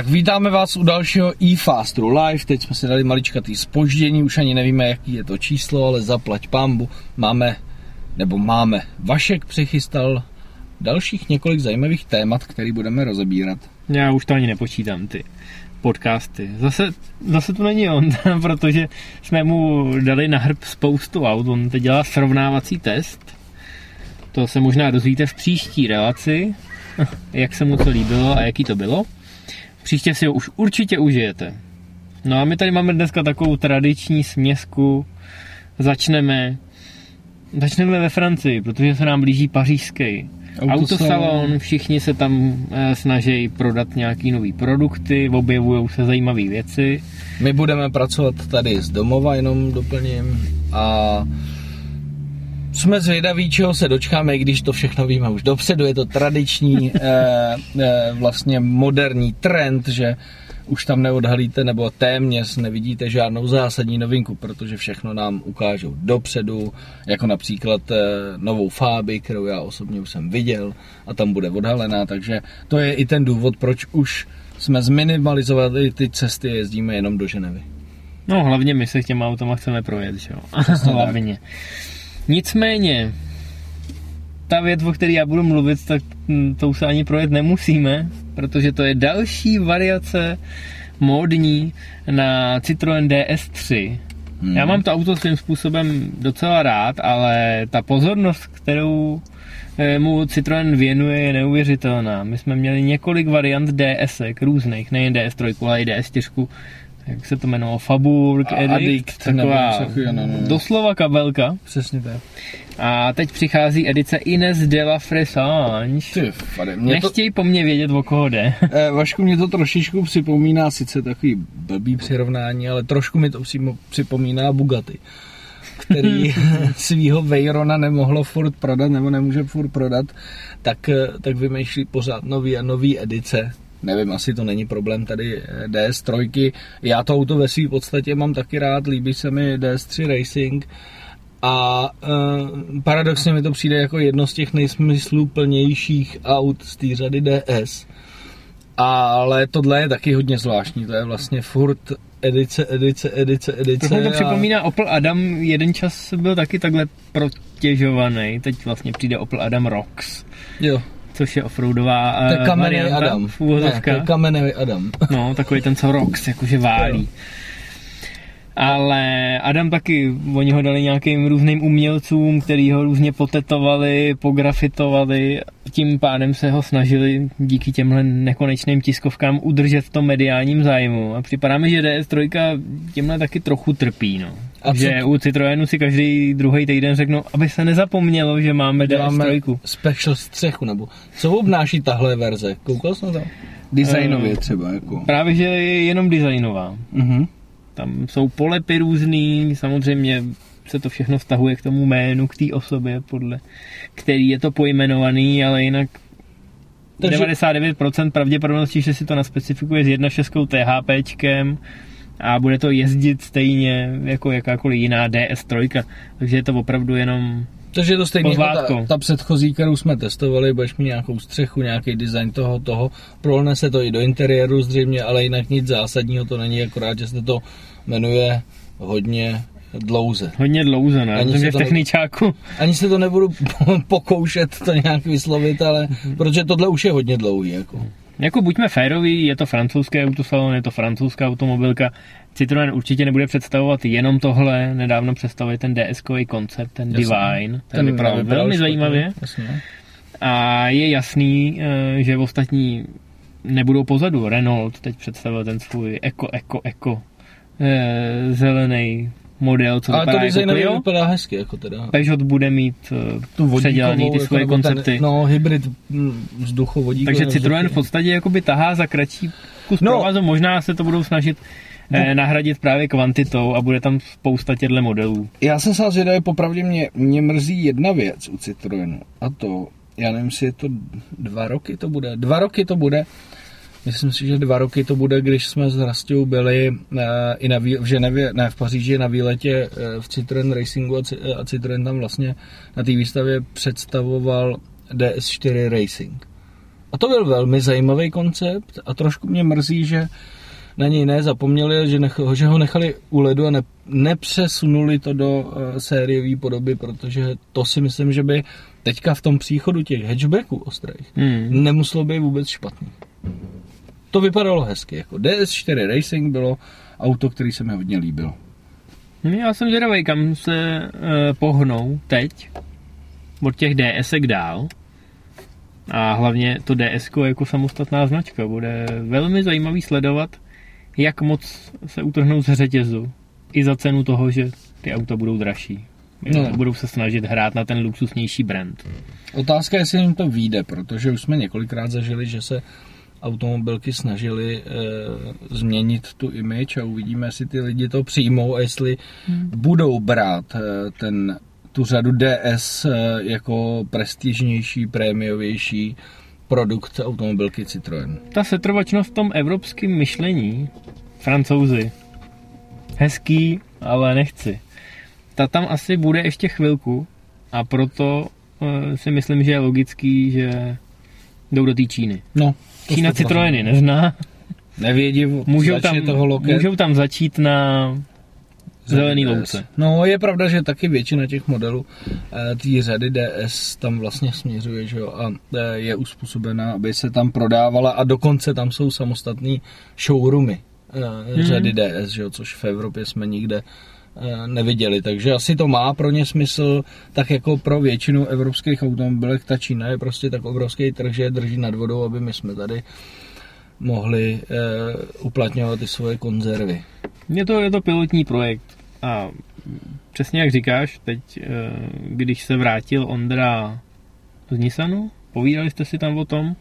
Tak vítáme vás u dalšího eFastru Live. Teď jsme si dali maličkatý spoždění, už ani nevíme, jaký je to číslo, ale zaplať pambu. Máme, nebo máme, Vašek přichystal dalších několik zajímavých témat, které budeme rozebírat. Já už to ani nepočítám, ty podcasty. Zase, zase to není on, protože jsme mu dali na hrb spoustu aut. On teď dělá srovnávací test. To se možná dozvíte v příští relaci, jak se mu to líbilo a jaký to bylo. Příště si ho už určitě užijete. No a my tady máme dneska takovou tradiční směsku. Začneme Začneme ve Francii, protože se nám blíží pařížský autosalon, všichni se tam eh, snaží prodat nějaký nový produkty, objevují se zajímavé věci. My budeme pracovat tady z domova, jenom doplním, a jsme zvědaví, čeho se dočkáme, i když to všechno víme už dopředu. Je to tradiční, eh, eh, vlastně moderní trend, že už tam neodhalíte nebo téměř nevidíte žádnou zásadní novinku, protože všechno nám ukážou dopředu, jako například eh, novou Fáby, kterou já osobně už jsem viděl a tam bude odhalená, takže to je i ten důvod, proč už jsme zminimalizovali ty cesty, jezdíme jenom do Ženevy. No hlavně my se k těma automa chceme projet, že jo? hlavně. Nicméně, ta věc, o které já budu mluvit, tak hm, to už se ani projet nemusíme, protože to je další variace módní na Citroen DS3. Hmm. Já mám to auto svým způsobem docela rád, ale ta pozornost, kterou eh, mu Citroen věnuje, je neuvěřitelná. My jsme měli několik variant DS různých, nejen DS3, ale i DS4, jak se to jmenovalo, Faburg, Edict, Addict, taková nevím, no, no, no. doslova kabelka. Přesně tak. A teď přichází edice Ines de la Fressange. Ty, Nechtěj to... po mně vědět, o koho jde. Eh, Vašku, mě to trošičku připomíná, sice takový blbý přirovnání, ale trošku mi to připomíná Bugatti který svýho Veyrona nemohlo furt prodat, nebo nemůže furt prodat, tak, eh, tak vymýšlí pořád nový a nový edice nevím, asi to není problém tady eh, DS3. Já to auto ve své podstatě mám taky rád, líbí se mi DS3 Racing a uh, paradoxně mi to přijde jako jedno z těch nejsmysluplnějších aut z té řady DS. Ale tohle je taky hodně zvláštní, to je vlastně furt edice, edice, edice, edice. To to připomíná Opel Adam, jeden čas byl taky takhle protěžovaný, teď vlastně přijde Opel Adam Rocks. Jo což je offroadová uh, to varianta. Adam. Ne, to je Adam. No, takový ten, co Rox, jakože válí. Ale Adam taky, oni ho dali nějakým různým umělcům, který ho různě potetovali, pografitovali, tím pádem se ho snažili díky těmhle nekonečným tiskovkám udržet v tom mediálním zájmu. A připadá mi, že DS3 těmhle taky trochu trpí. No. A že co... u Citroenu si každý druhý týden řeknu, aby se nezapomnělo, že máme DS3. Special střechu, nebo co obnáší tahle verze? Koukal jsi na to? Designově uh, třeba, jako. Právě, že je jenom designová. Uh-huh. Tam jsou polepy různý, samozřejmě se to všechno vztahuje k tomu jménu, k té osobě, podle který je to pojmenovaný, ale jinak takže... 99% pravděpodobnosti, že si to naspecifikuje s 1.6 THPčkem a bude to jezdit stejně jako jakákoliv jiná DS3, takže je to opravdu jenom takže je to stejně jako ta, ta předchozí, kterou jsme testovali, budeš mít nějakou střechu, nějaký design toho, toho, prolne se to i do interiéru zřejmě, ale jinak nic zásadního to není, akorát, že se to jmenuje hodně dlouze. Hodně dlouze, ne? Ani se v techničáku. Ne, ani se to nebudu pokoušet to nějak vyslovit, ale protože tohle už je hodně dlouhý. Jako. Jako buďme féroví, je to francouzské autosalon, je to francouzská automobilka. Citroen určitě nebude představovat jenom tohle, nedávno představuje ten DSkový koncept, ten Jasně. Divine, ten, ten vypadal velmi zajímavě. Jasně. A je jasný, eh, že ostatní nebudou pozadu. Renault teď představil ten svůj eko, eko, eko eh, zelený model, co Ale vypadá to jako vypadá hezky, jako teda. Peugeot bude mít uh, tu předělaný ty jako svoje koncepty. Ten, no, hybrid mm, vzduchovodík. Takže Citroen v podstatě jakoby tahá za kratší kus no. provazu, možná se to budou snažit eh, nahradit právě kvantitou a bude tam spousta těchto modelů. Já jsem se zvědavý, popravdě mě, mě mrzí jedna věc u Citroenu a to, já nevím, jestli je to dva roky to bude, dva roky to bude, Myslím si, že dva roky to bude, když jsme s Rastou byli uh, i na v Ženevě, ne v Paříži, na výletě uh, v Citroen Racingu a, a Citroen tam vlastně na té výstavě představoval DS4 Racing. A to byl velmi zajímavý koncept a trošku mě mrzí, že na něj nezapomněli, že, nech, že ho nechali u ledu a ne, nepřesunuli to do uh, sériové podoby, protože to si myslím, že by teďka v tom příchodu těch hatchbacků ostrých hmm. nemuselo být vůbec špatný. To vypadalo hezky. Jako DS4 Racing bylo auto, který se mi hodně líbilo. No, já jsem zvědavý, kam se uh, pohnou teď od těch DSek dál. A hlavně to DS jako samostatná značka. Bude velmi zajímavý sledovat, jak moc se utrhnou z řetězu. I za cenu toho, že ty auta budou dražší. No. Budou se snažit hrát na ten luxusnější brand. Otázka je, jestli jim to vyjde, protože už jsme několikrát zažili, že se automobilky snažili e, změnit tu image a uvidíme, jestli ty lidi to přijmou a jestli hmm. budou brát e, ten, tu řadu DS e, jako prestižnější, prémiovější produkt automobilky Citroën. Ta setrvačnost v tom evropském myšlení, francouzi, hezký, ale nechci. Ta tam asi bude ještě chvilku a proto uh, si myslím, že je logický, že jdou do té Číny. No, Čína Citroeny nezná. Nevědí, můžou tam, toho loket. můžou tam začít na zelený louce. No je pravda, že taky většina těch modelů eh, té řady DS tam vlastně směřuje, že jo, a eh, je uspůsobená, aby se tam prodávala a dokonce tam jsou samostatné showroomy eh, hmm. řady DS, že jo, což v Evropě jsme nikde neviděli, takže asi to má pro ně smysl, tak jako pro většinu evropských automobilek ta Čína je prostě tak obrovský trh, že je drží nad vodou, aby my jsme tady mohli uh, uplatňovat ty svoje konzervy. Je to, je to pilotní projekt a přesně jak říkáš, teď, uh, když se vrátil Ondra z Nissanu, povídali jste si tam o tom,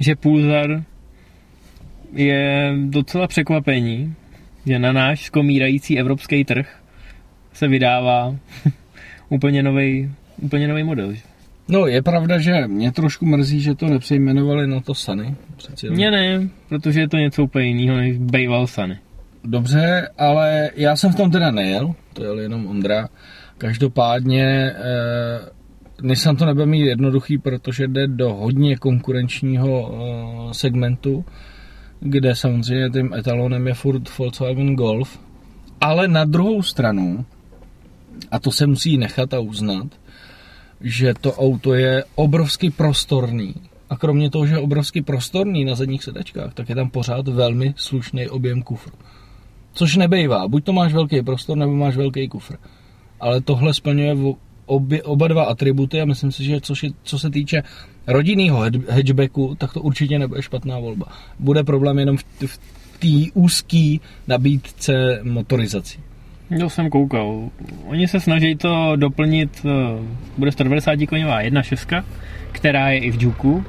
že Pulsar je docela překvapení, že na náš skomírající evropský trh se vydává úplně nový úplně nový model. No, je pravda, že mě trošku mrzí, že to nepřejmenovali na to Sunny. Mně ne, protože je to něco úplně jiného než Bejval Sunny. Dobře, ale já jsem v tom teda nejel, to je jenom Ondra. Každopádně eh, Nissan to nebude mít jednoduchý, protože jde do hodně konkurenčního eh, segmentu, kde samozřejmě tím etalonem je furt Volkswagen Golf. Ale na druhou stranu, a to se musí nechat a uznat, že to auto je obrovsky prostorný. A kromě toho, že je obrovsky prostorný na zadních sedačkách, tak je tam pořád velmi slušný objem kufru. Což nebejvá. Buď to máš velký prostor, nebo máš velký kufr. Ale tohle splňuje obě, oba dva atributy a myslím si, že je, co se týče rodinného hatchbacku, tak to určitě nebude špatná volba. Bude problém jenom v, v té úzké nabídce motorizací. Jo, jsem koukal. Oni se snaží to doplnit, eh, bude 190 koňová 1.6, která je i v Juku.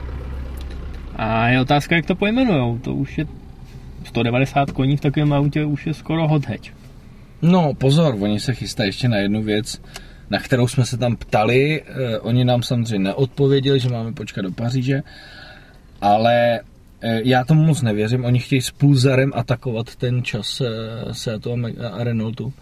A je otázka, jak to pojmenujou. To už je 190 koní v takovém autě, už je skoro hot hatch. No pozor, oni se chystají ještě na jednu věc, na kterou jsme se tam ptali. Eh, oni nám samozřejmě neodpověděli, že máme počkat do Paříže, ale eh, já tomu moc nevěřím. Oni chtějí s Pulzarem atakovat ten čas eh, Seatu a Renaultu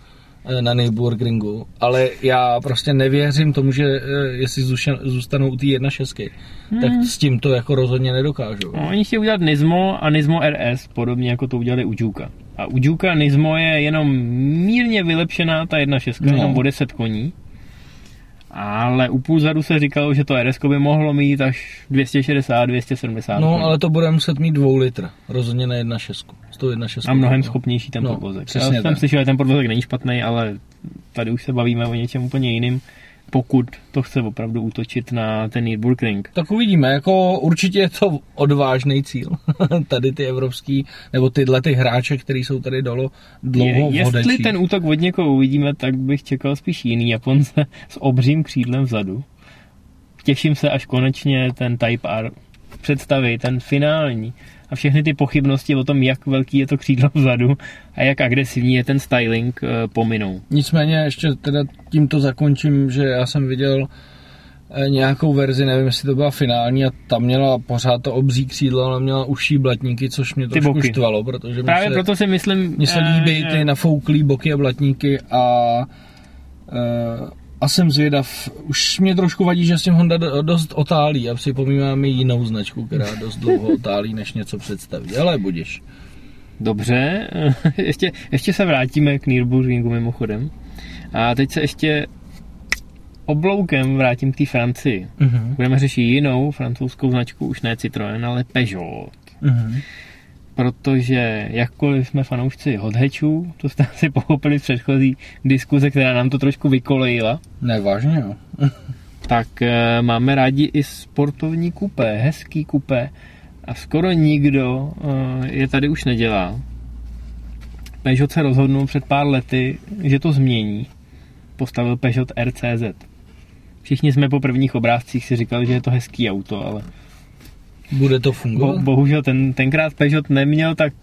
na Nürburgringu, ale já prostě nevěřím tomu, že jestli zůstanou u té 1.6, hmm. tak s tím to jako rozhodně nedokážou. No, oni chtějí udělat Nismo a Nismo RS, podobně jako to udělali u Juka. A u Juka Nismo je jenom mírně vylepšená ta 1.6, no. jenom o 10 koní. Ale u Pulzaru se říkalo, že to RS by mohlo mít až 260, 270. No, ale to bude muset mít 2 litr, rozhodně na 1.6 tu 1.6. A mnohem schopnější ten no, podvozek. Já jsem tak. slyšel, že ten podvozek není špatný, ale tady už se bavíme o něčem úplně jiným pokud to chce opravdu útočit na ten Nürburgring. Tak uvidíme, jako určitě je to odvážný cíl. tady ty evropský, nebo tyhle ty hráče, který jsou tady dolo, dlouho je, Jestli ten útok od někoho uvidíme, tak bych čekal spíš jiný Japonce s obřím křídlem vzadu. Těším se, až konečně ten Type R představí, ten finální a všechny ty pochybnosti o tom, jak velký je to křídlo vzadu a jak agresivní je ten styling, eh, pominou. Nicméně ještě teda tímto zakončím, že já jsem viděl eh, nějakou verzi, nevím, jestli to byla finální a tam měla pořád to obří křídlo, ale měla uší blatníky, což mě trošku boky. štvalo, protože Právě se, proto si myslím... Mně se líbí ty nafouklý boky a blatníky a uh, a jsem zvědav. Už mě trošku vadí, že s tím Honda dost otálí a připomíná mi jinou značku, která dost dlouho otálí, než něco představí. Ale budeš. Dobře, ještě, ještě se vrátíme k Nürburgringu mimochodem. A teď se ještě obloukem vrátím k té Francii. Uh-huh. Budeme řešit jinou francouzskou značku, už ne Citroën, ale Peugeot. Uh-huh. Protože jakkoliv jsme fanoušci hatchů, to jste asi pochopili v předchozí diskuze, která nám to trošku vykolejila. Ne, vážně jo. tak e, máme rádi i sportovní kupé, hezký kupé a skoro nikdo e, je tady už nedělá. Peugeot se rozhodnul před pár lety, že to změní. Postavil Peugeot RCZ. Všichni jsme po prvních obrázcích si říkali, že je to hezký auto, ale bude to fungovat? Bo, bohužel ten, tenkrát Peugeot neměl tak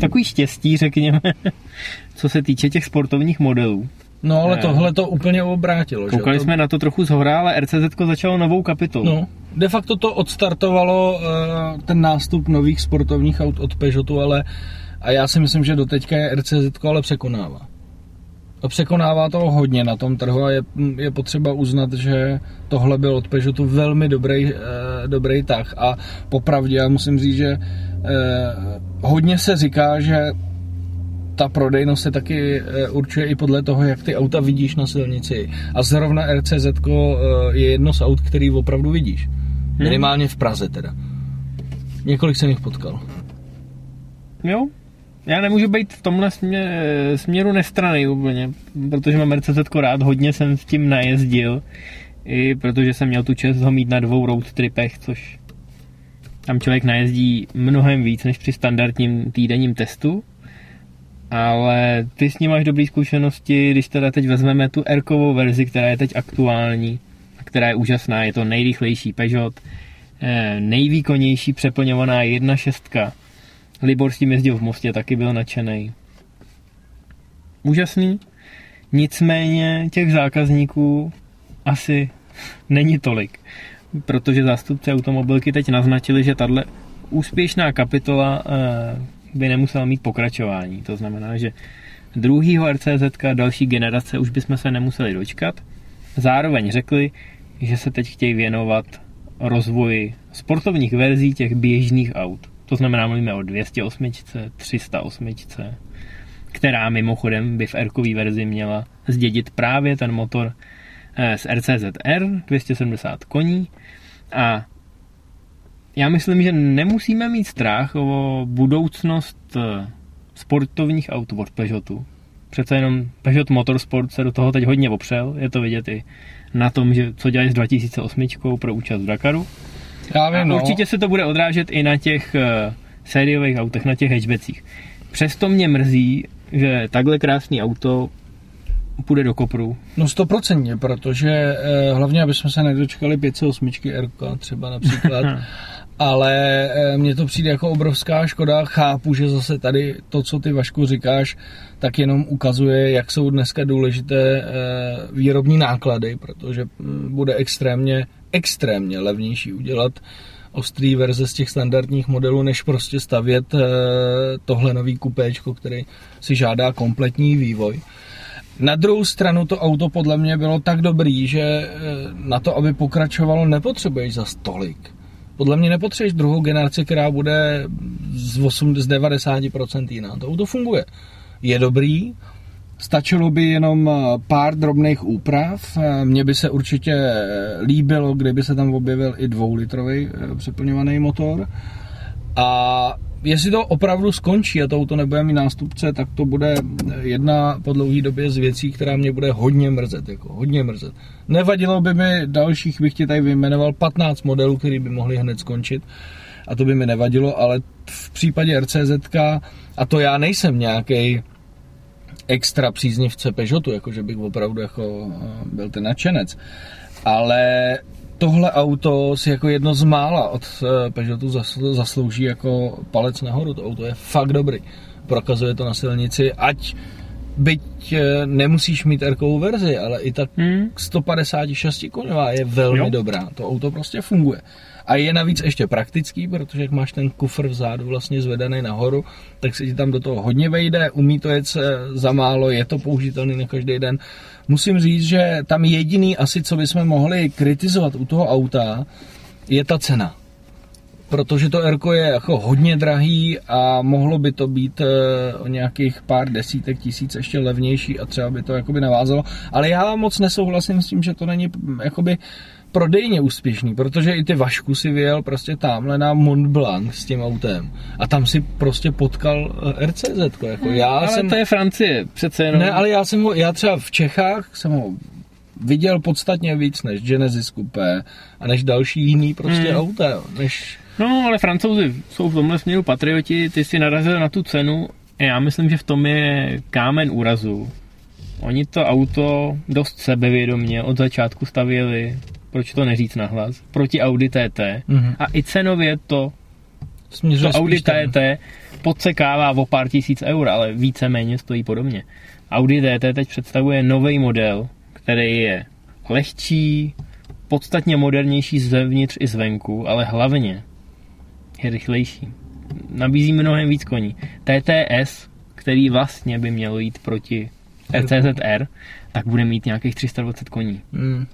takový štěstí, řekněme, co se týče těch sportovních modelů. No ale tohle to úplně obrátilo. Koukali že? jsme na to trochu zhora, ale RCZ začalo novou kapitolu. No, de facto to odstartovalo uh, ten nástup nových sportovních aut od Peugeotu, ale a já si myslím, že doteďka je RCZ ale překonává překonává to hodně na tom trhu a je, je potřeba uznat, že tohle byl od Peugeotu velmi dobrý, eh, dobrý tah a popravdě já musím říct, že eh, hodně se říká, že ta prodejnost se taky eh, určuje i podle toho, jak ty auta vidíš na silnici. A zrovna RCZ eh, je jedno z aut, který opravdu vidíš. Hmm. Minimálně v Praze teda. Několik jsem jich potkal. Jo, já nemůžu být v tomhle směru nestraný úplně, protože mám Mercedes rád, hodně jsem s tím najezdil, i protože jsem měl tu čest ho mít na dvou road tripech, což tam člověk najezdí mnohem víc než při standardním týdenním testu, ale ty s ním máš dobré zkušenosti, když teda teď vezmeme tu r verzi, která je teď aktuální, a která je úžasná, je to nejrychlejší Peugeot, eh, nejvýkonnější přeplňovaná 1.6 Libor s tím jezdil v Mostě, taky byl nadšený. Úžasný. Nicméně těch zákazníků asi není tolik, protože zástupci automobilky teď naznačili, že tahle úspěšná kapitola eh, by nemusela mít pokračování. To znamená, že druhýho RCZ další generace už bychom se nemuseli dočkat. Zároveň řekli, že se teď chtějí věnovat rozvoji sportovních verzí těch běžných aut. To znamená, mluvíme o 208, 308, která mimochodem by v r verzi měla zdědit právě ten motor eh, z RCZR 270 koní a já myslím, že nemusíme mít strach o budoucnost eh, sportovních aut od Peugeotu. Přece jenom Peugeot Motorsport se do toho teď hodně opřel, je to vidět i na tom, že co dělají s 2008 pro účast v Dakaru. Já vím, no. Určitě se to bude odrážet i na těch uh, sériových autech, na těch hatchbackích. Přesto mě mrzí, že takhle krásný auto půjde do kopru. No stoprocentně, protože eh, hlavně, aby jsme se nedočkali 508 RK třeba například, ale eh, mně to přijde jako obrovská škoda. Chápu, že zase tady to, co ty Vašku říkáš, tak jenom ukazuje, jak jsou dneska důležité eh, výrobní náklady, protože hm, bude extrémně, extrémně levnější udělat ostrý verze z těch standardních modelů, než prostě stavět eh, tohle nový kupéčko, který si žádá kompletní vývoj. Na druhou stranu to auto podle mě bylo tak dobrý, že eh, na to, aby pokračovalo, nepotřebuješ za stolik. Podle mě nepotřebuješ druhou generaci, která bude z, 8, z 90% jiná. To auto funguje. Je dobrý, Stačilo by jenom eh, pár drobných úprav. Eh, mně by se určitě eh, líbilo, kdyby se tam objevil i dvoulitrový přeplňovaný motor. A jestli to opravdu skončí a to auto nebude mít nástupce, tak to bude jedna po dlouhé době z věcí, která mě bude hodně mrzet. Jako hodně mrzet. Nevadilo by mi dalších, bych ti tady vyjmenoval 15 modelů, který by mohli hned skončit a to by mi nevadilo, ale v případě RCZ, a to já nejsem nějaký extra příznivce Peugeotu, jakože bych opravdu jako eh, byl ten nadšenec. Ale tohle auto si jako jedno z mála od eh, Peugeotu zaslouží jako palec nahoru. To auto je fakt dobrý. Prokazuje to na silnici, ať byť eh, nemusíš mít r verzi, ale i tak Hmm. 156 koňová je velmi Jo. dobrá. To auto prostě funguje. A je navíc ještě praktický, protože jak máš ten kufr vzadu vlastně zvedaný nahoru, tak se ti tam do toho hodně vejde, umí to jet se za málo, je to použitelný na každý den. Musím říct, že tam jediný asi, co bychom mohli kritizovat u toho auta, je ta cena. Protože to Erko je jako hodně drahý a mohlo by to být eh, o nějakých pár desítek tisíc ještě levnější a třeba by to jakoby navázalo. Ale já moc nesouhlasím s tím, že to není mm, jakoby prodejně úspěšný, protože i ty Vašku si vyjel prostě tamhle na Mont Blanc s tím autem a tam si prostě potkal eh, RCZ. Jako já Ale jsem... to je Francie, přece jenom. Ne, ale já jsem ho, já třeba v Čechách jsem ho viděl podstatně víc než Genesis Coupé a než další jiný prostě Hmm. auta, než No, ale francouzi jsou v tomhle směru patrioti, ty si narazil na tu cenu. a Já myslím, že v tom je kámen úrazu. Oni to auto dost sebevědomně od začátku stavěli, proč to neříct nahlas, proti Audi TT. Mhm. A i cenově to, směřuje to Audi tam. TT podsekává o pár tisíc eur, ale víceméně stojí podobně. Audi TT teď představuje nový model, který je lehčí, podstatně modernější zevnitř i zvenku, ale hlavně je rychlejší. Nabízí mnohem víc koní. TTS, který vlastně by měl jít proti RCZR, tak bude mít nějakých 320 koní. Mm.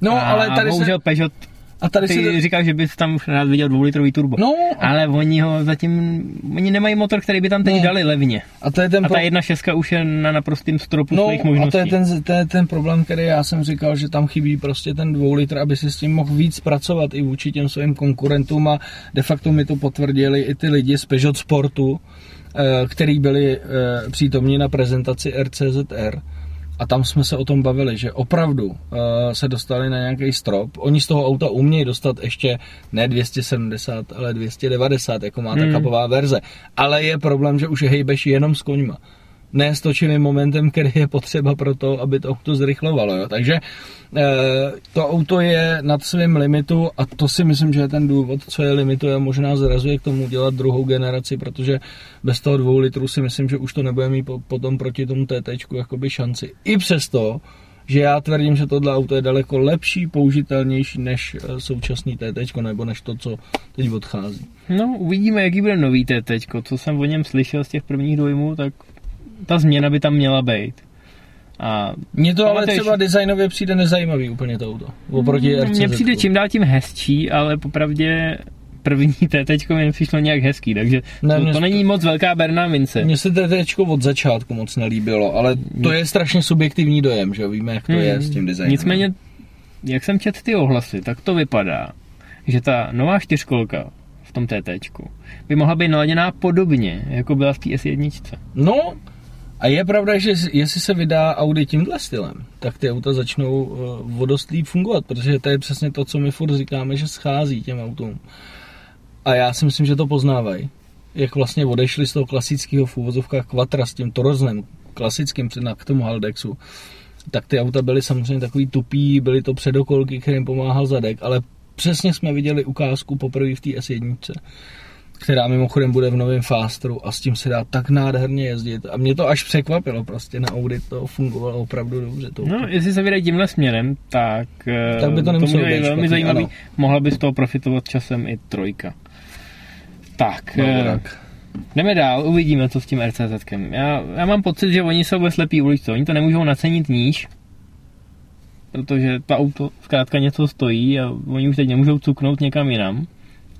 No, a ale tady se, bohužel Peugeot, a tady ty se, říkáš, že bys tam rád viděl dvoulitrový turbo. no, a, Ale oni ho zatím, oni nemají motor, který by tam teď Ne. dali levně. a to je ten A ta pro- 1.6 už je na naprostým stropu No svých a možností. to je, ten, to je ten problém, který já jsem říkal, že tam chybí prostě ten dvou litr, aby si s tím mohl víc pracovat i vůči těm svým konkurentům a de facto mi to potvrdili i ty lidi z Peugeot Sportu, eh, který byli eh, přítomní na prezentaci RCZR. A tam jsme se o tom bavili, že opravdu uh, se dostali na nějaký strop. Oni z toho auta umějí dostat ještě ne 270, ale 290, jako má ta Hmm. kapová verze. Ale je problém, že už hejbeš jenom s koňma ne s točivým momentem, který je potřeba pro to, aby to auto zrychlovalo. Jo. Takže e, to auto je nad svým limitu a to si myslím, že je ten důvod, co je limituje, možná zrazuje k tomu dělat druhou generaci, protože bez toho dvou litrů si myslím, že už to nebude mít po, potom proti tomu TT jakoby šanci. I přesto, že já tvrdím, že tohle auto je daleko lepší, použitelnější než e, současný TT, nebo než to, co teď odchází. No, uvidíme, jaký bude nový TT. Co jsem o něm slyšel z těch prvních dojmů, tak ta změna by tam měla být. A Mně to ale třeba designově přijde nezajímavý úplně to auto. Oproti RCZ. mně přijde čím dál tím hezčí, ale popravdě první TT mi nepřišlo nějak hezký, takže Ne, to, to to- není moc velká berná mince. Mně se TT od začátku moc nelíbilo, ale to je strašně subjektivní dojem, že víme, jak to Hmm. je s tím designem. Nicméně, jak jsem četl ty ohlasy, tak to vypadá, že ta nová čtyřkolka v tom TT by mohla být naladěná podobně, jako byla v té S1. No, a je pravda, že jestli se vydá Audi tímhle stylem, tak ty auta začnou vodost líp fungovat, protože to je přesně to, co my furt říkáme, že schází těm autům. A já si myslím, že to poznávají. Jak vlastně odešli z toho klasického v úvozovkách Quattro s tím Toroznem, klasickým k tomu Haldexu, tak ty auta byly samozřejmě takový tupý, byly to předokolky, kterým pomáhal zadek, ale přesně jsme viděli ukázku poprvé v té S1, která mimochodem bude v novém Fastru a s tím se dá tak nádherně jezdit. A mě to až překvapilo, prostě na Audi to fungovalo opravdu dobře. To No, jestli se vydají tímhle směrem, tak, eh, Tak by to to nemuselo být velmi zajímavý. ano. Mohla by z toho profitovat časem i trojka. Tak, no, eh, tak. jdeme dál, uvidíme, co s tím RCZkem. Já, já mám pocit, že oni jsou ve slepý uličce, oni to nemůžou nacenit níž, protože to auto zkrátka něco stojí a oni už teď nemůžou cuknout někam jinam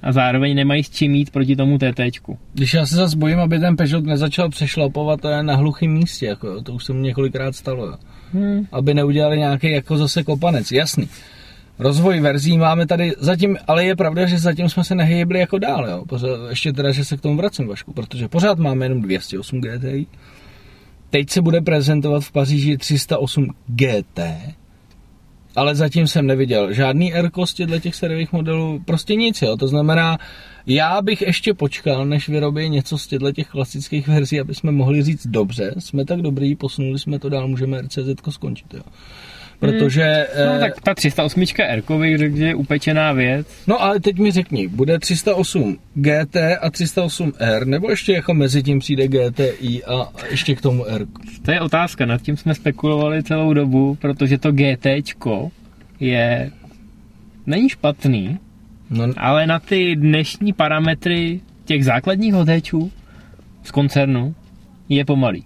a zároveň nemají s čím jít proti tomu TTčku. Když já se zase bojím, aby ten Peugeot nezačal přešlapovat na hluchém místě, jako to už se mu několikrát stalo. Jo. Hmm. Aby neudělali nějaký jako zase kopanec, jasný. Rozvoj verzí máme tady zatím, ale je pravda, že zatím jsme se nehybli jako dál, jo. Pořád, ještě teda, že se k tomu vracím, Vašku, protože pořád máme jenom 208 GTI. Teď se bude prezentovat v Paříži 308 GT, ale zatím jsem neviděl žádný r z těch sériových modelů, prostě nic, jo. To znamená, já bych ještě počkal, než vyrobí něco z těchto těch klasických verzí, aby jsme mohli říct dobře, jsme tak dobrý, posunuli jsme to dál, můžeme RCZ skončit, jo. Protože... No eh, tak ta 308 R, bych řekl, je upečená věc. No ale teď mi řekni, bude 308 GT a 308 R, nebo ještě jako mezi tím přijde GTI a ještě k tomu R? To je otázka, nad tím jsme spekulovali celou dobu, protože to GT je není špatný, No, ale na ty dnešní parametry těch základních hodéčů z koncernu je pomalý.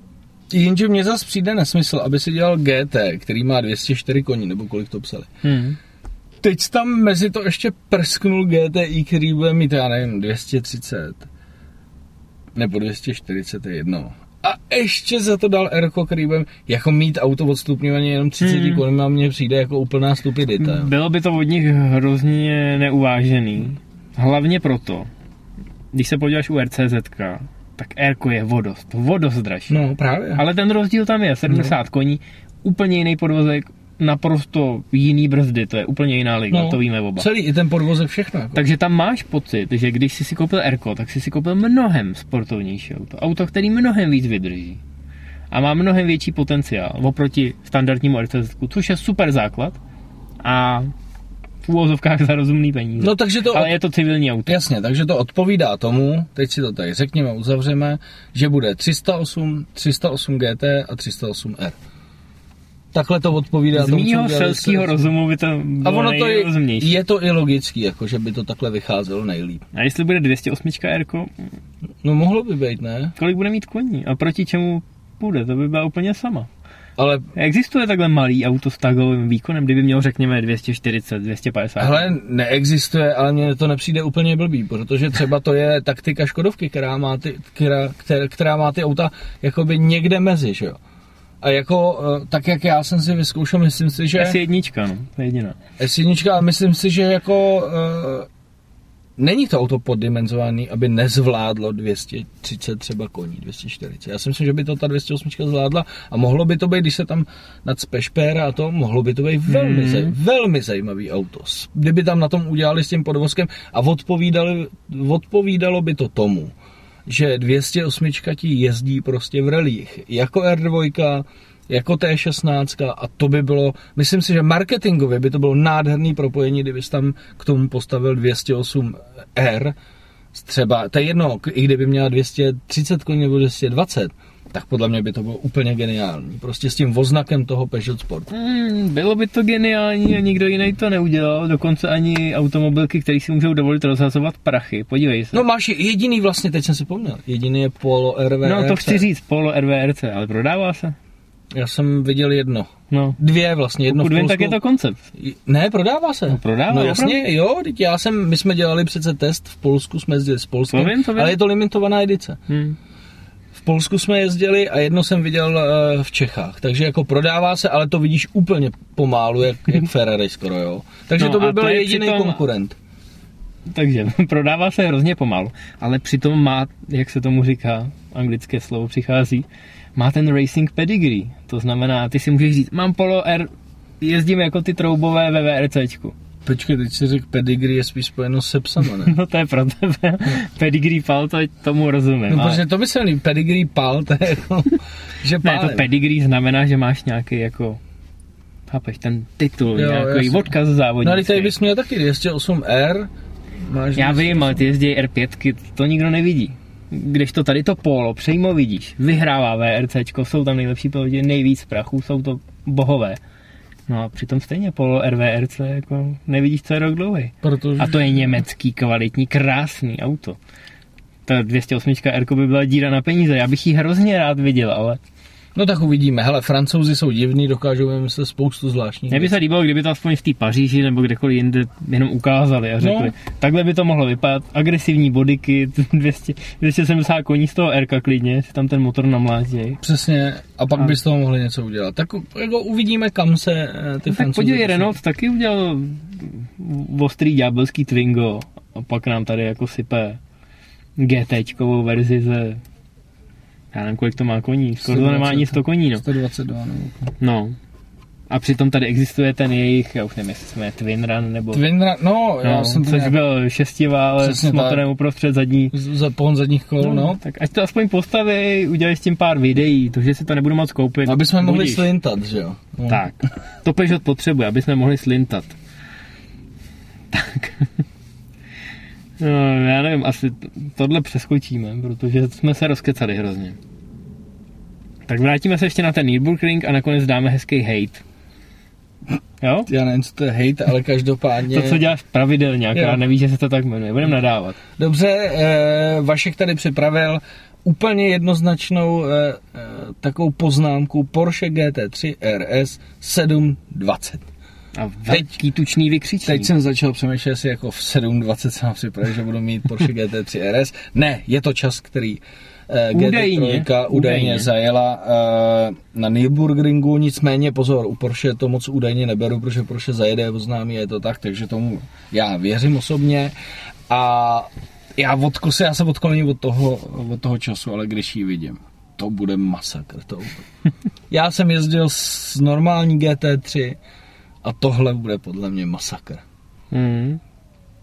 Jenže mně zase přijde nesmysl, aby si dělal GT, který má 204 koní, nebo kolik to psali. Hmm. Teď tam mezi to ještě prsknul GTI, který bude mít, já nevím, 230 nebo 240 je jedno. A ještě za to dal R, který bude jako mít auto odstupňovaně jenom 30 Hmm. koní, a mně přijde jako úplná stupidita. Bylo by to od nich hrozně neuvážený. Hlavně proto, když se podíváš u RCZ, tak R je vodost, vodost dražší. No právě. Ale ten rozdíl tam je, 70 No. koní, úplně jiný podvozek, naprosto jiný brzdy, to je úplně jiná liga, to víme oba. Celý i ten podvozek všechno. Jako. Takže tam máš pocit, že když jsi si koupil Erko, tak jsi si koupil mnohem sportovnější auto. Auto, který mnohem víc vydrží. A má mnohem větší potenciál oproti standardnímu RCZ, což je super základ a v úvozovkách za rozumný peníze. No takže to... Ale je to civilní auto. Jasně, takže to odpovídá tomu, teď si to tady řekněme, uzavřeme, že bude 308, 308 GT a 308 R. Takhle to odpovídá Z tomu, mýho selského se- rozumu by to A bylo ono to je, je to i logický, jako že by to takhle vycházelo nejlíp. A jestli bude 208 Erko, No mohlo by být, ne? kolik bude mít koní a proti čemu půjde, to by byla úplně sama. Ale Existuje takhle malý auto s tagovým výkonem, kdyby měl řekněme 240, 250? hele, neexistuje, ale mně to nepřijde úplně blbý, protože třeba to je taktika Škodovky, která má ty, která, která, která má ty auta jakoby někde mezi, že jo? A jako, eh, tak jak já jsem si vyzkoušel, myslím si, že... S1, no, to je jediná. S1, ale myslím si, že jako uh, není to auto poddimenzovaný, aby nezvládlo 230 třeba koní, 240. Já si myslím, že by to ta 208 zvládla a mohlo by to být, když se tam nadspeš péra a to, mohlo by to být velmi, Hmm. zaj, velmi zajímavý auto. Kdyby tam na tom udělali s tím podvozkem a odpovídali, odpovídalo by to tomu, že 208 ti jezdí prostě v relích, jako R2, jako T16 a to by bylo, myslím si, že marketingově by to bylo nádherný propojení, kdybys tam k tomu postavil 208R, třeba, to je jedno, i kdyby měla 230 koní nebo 220, tak podle mě by to bylo úplně geniální. Prostě s tím voznakem toho Peugeot Sport. Hmm, bylo by to geniální a nikdo jiný to neudělal, dokonce ani automobilky, které si můžou dovolit rozhazovat prachy. Podívej se. No máš jediný vlastně, teď jsem si pomněl, jediný je Polo RV. no to chci říct, Polo RVRC, ale prodává se. Já jsem viděl jedno. No, Dvě vlastně, jedno pokud v vím, Polsku. tak je to koncept. Ne, prodává se. No, prodává, No jasně, opravdu? jo, teď já jsem, my jsme dělali přece test v Polsku, jsme jezdili s Polskem, To vím, to vím. ale je to limitovaná edice. Hmm. V Polsku jsme jezdili a jedno jsem viděl eh, v Čechách, takže jako prodává se, ale to vidíš úplně pomálu, jak, jak Ferrari skoro, jo. Takže No to by byl je jediný přitom- konkurent. Takže prodává se hrozně pomalu, ale přitom má, jak se tomu říká, anglické slovo přichází, má ten racing pedigree. To znamená, ty si můžeš říct, mám Polo R, jezdím jako ty troubové ve VRCčku. Počkej, teď si řekl pedigree je spíš spojeno se psama, ne? No to je pro tebe. pedigree pal, to tomu rozumím. No, ale- protože to by se líbí, pedigree pal, to je jako, že ne, to pálem. pedigree znamená, že máš nějaký jako chápeš, ten titul, Jo, nějaký jasně. odkaz No ale závodnický. tady bys měl taky 208R, máš Já 208. vím, ale ty jezdí R5, to nikdo nevidí. Když to tady to polo přímo vidíš, vyhrává VRCčko, jsou tam nejlepší piloti, nejvíc prachu, jsou to bohové. No a přitom stejně polo RVRC, jako nevidíš, co je rok dlouhý. Protože... A to je německý, kvalitní, krásný auto. Ta 208 R by byla díra na peníze, já bych ji hrozně rád viděl, ale No tak uvidíme. Hele, francouzi jsou divní, dokážou vymyslet spoustu zvláštních Mě by se líbilo, kdyby to aspoň v té Paříži nebo kdekoliv jinde jenom ukázali a řekli, No. takhle by to mohlo vypadat, agresivní bodyky, 200, 270 koní z toho Rka klidně, si tam ten motor namlátí. Přesně, a pak A- by z toho mohli něco udělat. Tak jako uvidíme, kam se eh, ty No, tak podívej. Renault taky udělal ostrý ďábelský Twingo a pak nám tady jako sype GTčkovou verzi ze já nevím, kolik to má koní, skoro to nemá ani 100 koní, no. 122, nebo no. A přitom tady existuje ten jejich, já už nevím, jestli jsme Twin Run nebo... Twin Run, no, já no, jsem to což nějak... byl šestivál s motorem tak. uprostřed zadní. za pohon zadních kol, no. Tak ať to aspoň postaví, udělají s tím pár videí, to, že si to nebudu moc koupit. Aby jsme mohli budíš. slintat, že jo. No. Tak, to Peugeot potřebuje, aby jsme mohli slintat. Tak. No, já nevím, asi tohle přeskočíme, protože jsme se rozkecali hrozně. Tak vrátíme se ještě na ten Nürburgring a nakonec dáme hezký hate. Jo? Já nevím, co to je hate, ale každopádně... To, co děláš pravidelně, akorát Jo. nevíš, že se to tak jmenuje. Budeme nadávat. Dobře, eh, Vašek tady připravil úplně jednoznačnou eh, eh, takovou poznámku Porsche GT3 RS 720. A velký tučný vykřičník. Teď jsem začal přemýšlet, jestli jako v 720 jsem připravil, že budu mít Porsche GT3 RS. Ne, je to čas, který eh, Údajně, GT3 údajně, údajně. zajela eh, na Nürburgringu, nicméně pozor, u Porsche to moc údajně neberu, protože Porsche zajede, oznámí, je to tak, takže tomu já věřím osobně a já vodko se, já se odkloním od toho, od toho času, ale když ji vidím, to bude masakr. To. Já jsem jezdil s normální GT3 a tohle bude podle mě masakr. Hmm.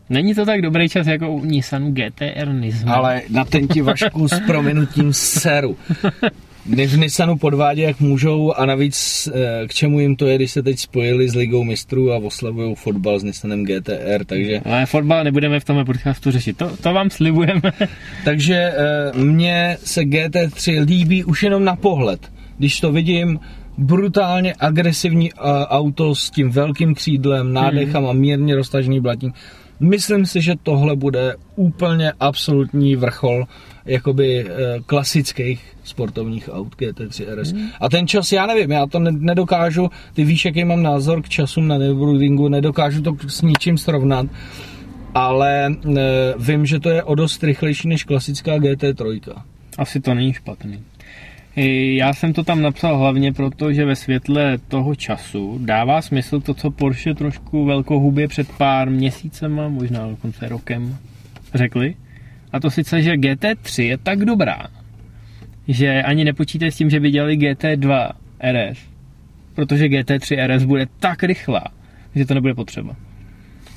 Není to tak dobrý čas jako u Nissanu GTR Nismo. Ale na ten ti Vašku s prominutím seru. V Nissanu podvádí, jak můžou a navíc eh, k čemu jim to je, když se teď spojili s Ligou mistrů a oslavují fotbal s Nissanem GTR, takže, Ale fotbal nebudeme v tomhle podcastu řešit. To, to vám slibujeme. takže eh, mně se GT3 líbí už jenom na pohled. Když to vidím, brutálně agresivní eh, auto s tím velkým křídlem, nádechama, mírně roztažený blatník. Myslím si, že tohle bude úplně absolutní vrchol jakoby eh, klasických sportovních aut GT3 RS. A ten čas, já nevím, já to ne- nedokážu, ty víš, jaký mám názor k časům na Nürburgringu, nedokážu to s ničím srovnat, ale eh, vím, že to je o dost rychlejší než klasická GT3. Asi to není špatný. Já jsem to tam napsal hlavně proto, že ve světle toho času dává smysl to, co Porsche trošku velkohubě před pár měsícema, možná dokonce rokem, řekli. A to sice, že GT3 je tak dobrá, že ani nepočítej s tím, že by dělali GT2 RS, protože GT3 RS bude tak rychlá, že to nebude potřeba.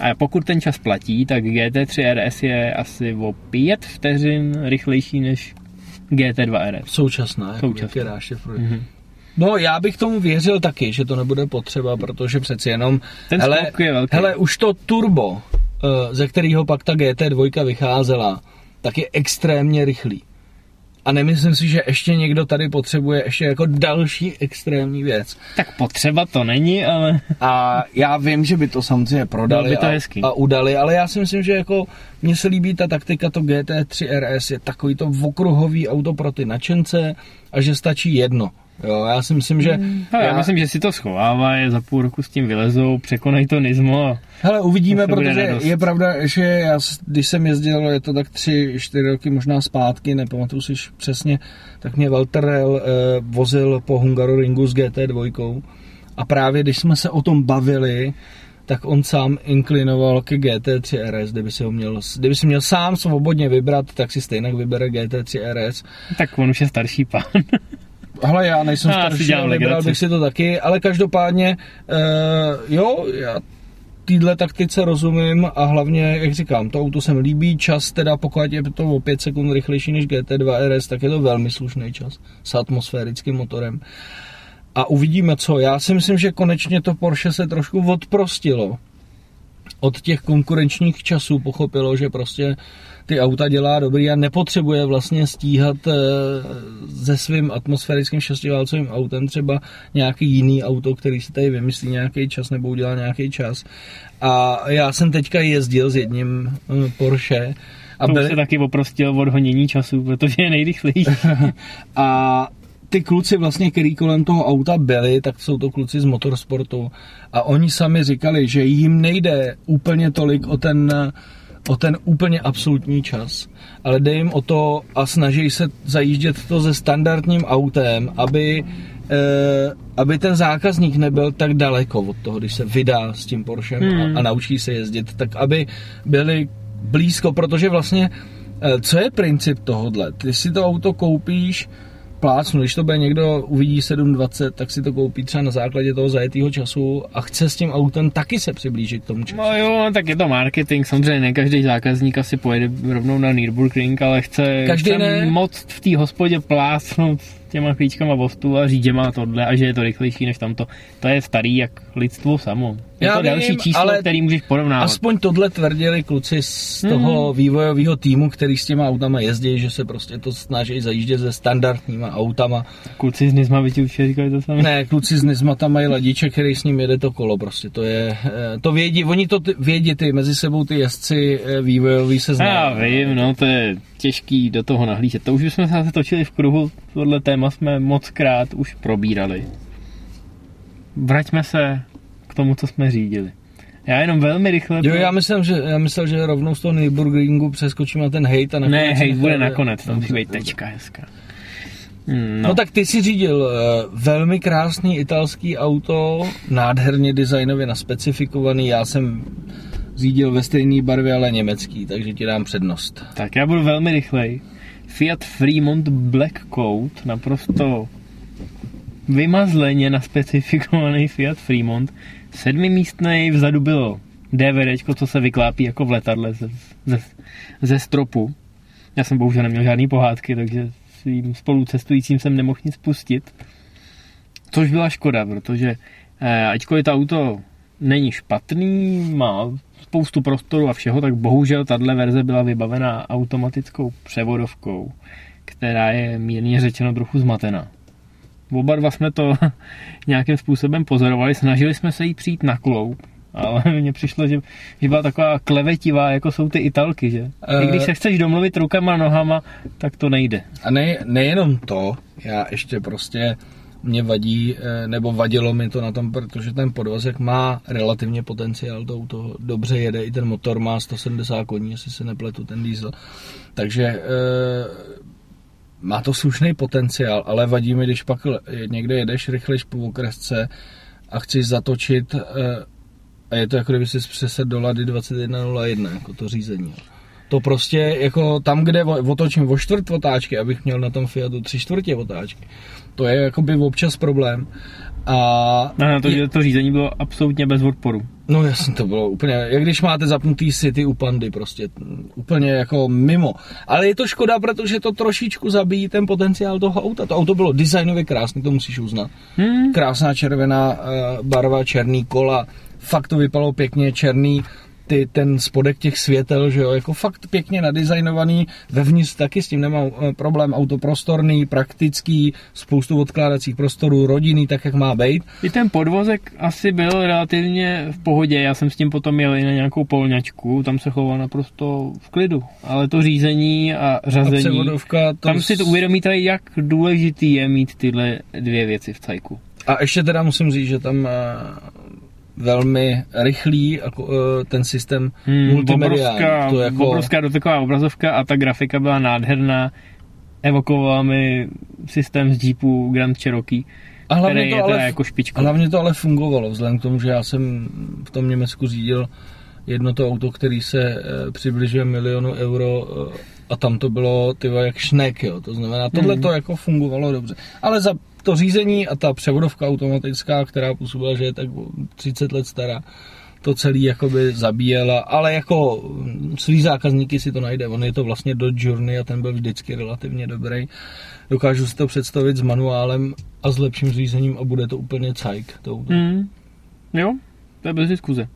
A pokud ten čas platí, tak GT3 RS je asi o 5 vteřin rychlejší než GT2 RS. Současná. Současná. Současná. Současná. Mhm. No, já bych tomu věřil taky, že to nebude potřeba, protože přeci jenom... Ten hele, je velký. hele, už to turbo, eh, ze kterého pak ta GT2 vycházela, tak je extrémně rychlý. A nemyslím si, že ještě někdo tady potřebuje ještě jako další extrémní věc. Tak potřeba to není, ale A já vím, že by to samozřejmě prodali by to a, hezký. a udali, ale já si myslím, že jako mně se líbí ta taktika, to GT3 RS je takový to okruhový auto pro ty nadšence a že stačí jedno. Jo, já si myslím, že... já, já myslím, že si to schovávají, za půl roku s tím vylezou, překonají to Nizmo a Hele, uvidíme, protože radost. je pravda, že já, když jsem jezdil, je to tak tři, čtyři roky možná zpátky, nepamatuju si přesně, tak mě Walter Rell, eh, vozil po Hungaroringu s GT2 a právě když jsme se o tom bavili, tak on sám inklinoval ke GT3 RS, kdyby si ho měl, kdyby si měl sám svobodně vybrat, tak si stejně vybere GT3 RS. tak on už je starší pán. Hele, já nejsem Já starší, vybral bych si to taky, ale každopádně, uh, jo, já týhle taktice rozumím a hlavně, jak říkám, to auto se mi líbí, čas teda pokud je to o 5 sekund rychlejší než GT2 RS, tak je to velmi slušný čas s atmosférickým motorem. A uvidíme co. Já si myslím, že konečně to Porsche se trošku odprostilo od těch konkurenčních časů, pochopilo, že prostě ty auta dělá dobrý a nepotřebuje vlastně stíhat eh, se svým atmosférickým šestiválcovým autem třeba nějaký jiný auto, který si tady vymyslí nějaký čas nebo udělá nějaký čas. A já jsem teďka jezdil s jedním eh, Porsche a To byli, se taky oprostil od honění času, protože je nejrychlejší. a ty kluci vlastně, který kolem toho auta byli, tak jsou to kluci z motorsportu a oni sami říkali, že jim nejde úplně tolik o ten, o ten úplně absolutní čas, ale jde jim o to a snaží se zajíždět to se standardním autem, aby eh, aby ten zákazník nebyl tak daleko od toho, když se vydá s tím Porschem Hmm. a, a naučí se jezdit, tak aby byli blízko, protože vlastně eh, co je princip tohodle? Ty si to auto koupíš plácnu, když to bude někdo uvidí 720, tak si to koupí třeba na základě toho zajetého času a chce s tím autem taky se přiblížit k tomu času. No jo, tak je to marketing, samozřejmě ne každý zákazník asi pojede rovnou na Nürburgring, ale chce, Každý chce ne. moc v té hospodě plácnout těma klíčkama vostu a říct, že má tohle a že je to rychlejší než tamto. To je starý jak lidstvo samo. Je Já to vím, další číslo, ale který můžeš porovnávat. Aspoň tohle tvrdili kluci z toho Hmm. vývojového týmu, který s těma autama jezdí, že se prostě to snaží zajíždět se standardníma autama. Kluci z Nizma by ti určitě říkali to samé. Ne, kluci z Nizma tam mají ladiče, který s ním jede to kolo prostě. To je, eh, to vědí, oni to ty, vědí ty, mezi sebou ty jezdci eh, vývojový se znají. Já vím, no to je těžký do toho nahlížet. To už jsme se točili v kruhu, tohle téma jsme moc krát už probírali. Vraťme se tomu, co jsme řídili. Já jenom velmi rychle... Jo, já myslím, že, já myslel, že rovnou z toho Nürburgringu přeskočím na ten hate a nakonec... Ne, hej, bude necháme- nakonec, to musí být tečka hezká. Hmm, No. No, tak ty si řídil uh, velmi krásný italský auto, nádherně designově naspecifikovaný, já jsem řídil ve stejné barvě, ale německý, takže ti dám přednost. tak já budu velmi rychlej. Fiat Fremont Black Coat, naprosto vymazleně naspecifikovaný Fiat Fremont. Sedmimístnej, vzadu bylo DVDčko, co se vyklápí jako v letadle ze, ze, ze stropu. Já jsem bohužel neměl žádný pohádky, takže svým spolucestujícím jsem nemohl nic pustit. Což byla škoda, protože eh, ačkoliv to auto není špatný, má spoustu prostoru a všeho, tak bohužel tahle verze byla vybavená automatickou převodovkou, která je mírně řečeno trochu zmatená. Oba dva jsme to nějakým způsobem pozorovali, snažili jsme se jí přijít na kloup, ale mně přišlo, že, že byla taková klevetivá, jako jsou ty italky, že? I když Eh. se chceš domluvit rukama, nohama, tak to nejde. A ne, nejenom to, já ještě prostě mě vadí, eh, nebo vadilo mi to na tom, protože ten podvozek má relativně potenciál, to auto dobře jede, i ten motor má 170 koní, jestli se nepletu, ten diesel. Takže eh, má to slušný potenciál, ale vadí mi, když pak někde jedeš rychlejš po okresce a chceš zatočit eh, a je to jako kdyby si přesed do Lady 2101, jako to řízení. To prostě jako tam, kde otočím o čtvrt otáčky, abych měl na tom Fiatu tři čtvrtě otáčky. To je jako by občas problém. A A na to, je- to řízení bylo absolutně bez odporu. No jasně, to bylo úplně, jak když máte zapnutý City u Pandy, prostě úplně jako mimo. Ale je to škoda, protože to trošičku zabíjí ten potenciál toho auta. To auto bylo designově krásné, to musíš uznat. Hmm. Krásná červená uh, barva, černý kola, fakt to vypadalo pěkně, černý ty, ten spodek těch světel, že jo, jako fakt pěkně nadizajnovaný, vevnitř taky s tím nemám eh, problém, auto prostorný, praktický, spoustu odkládacích prostorů, rodinný, tak jak má být. I ten podvozek asi byl relativně v pohodě, já jsem s tím potom jel i na nějakou polňačku, tam se choval naprosto v klidu, ale to řízení a A řazení, převodovka, to tam si to uvědomíte, jak důležitý je mít tyhle dvě věci v cajku. A ještě teda musím říct, že tam eh, velmi rychlý jako, eh, ten systém Hmm, multimediální. obrovská, To jako, obrovská doteková obrazovka a ta grafika byla nádherná, evokovala mi systém z Jeepu Grand Cherokee, a hlavně který to je ale, jako špičko. hlavně to ale fungovalo, vzhledem k tomu, že já jsem v tom Německu řídil jedno to auto, který se eh, přibližuje milionu euro eh, a tam to bylo tyva jak šnek, jo. to znamená, tohle Mhm. to jako fungovalo dobře. Ale za to řízení a ta převodovka automatická, která působila, že je tak o 30 let stará, to celý jakoby zabíjela, ale jako mm, svý zákazníky si to najde. On je to vlastně do Journey a ten byl vždycky relativně dobrý. Dokážu si to představit s manuálem a s lepším řízením a bude to úplně cajk. To. Hmm. Jo, to je bez diskuze.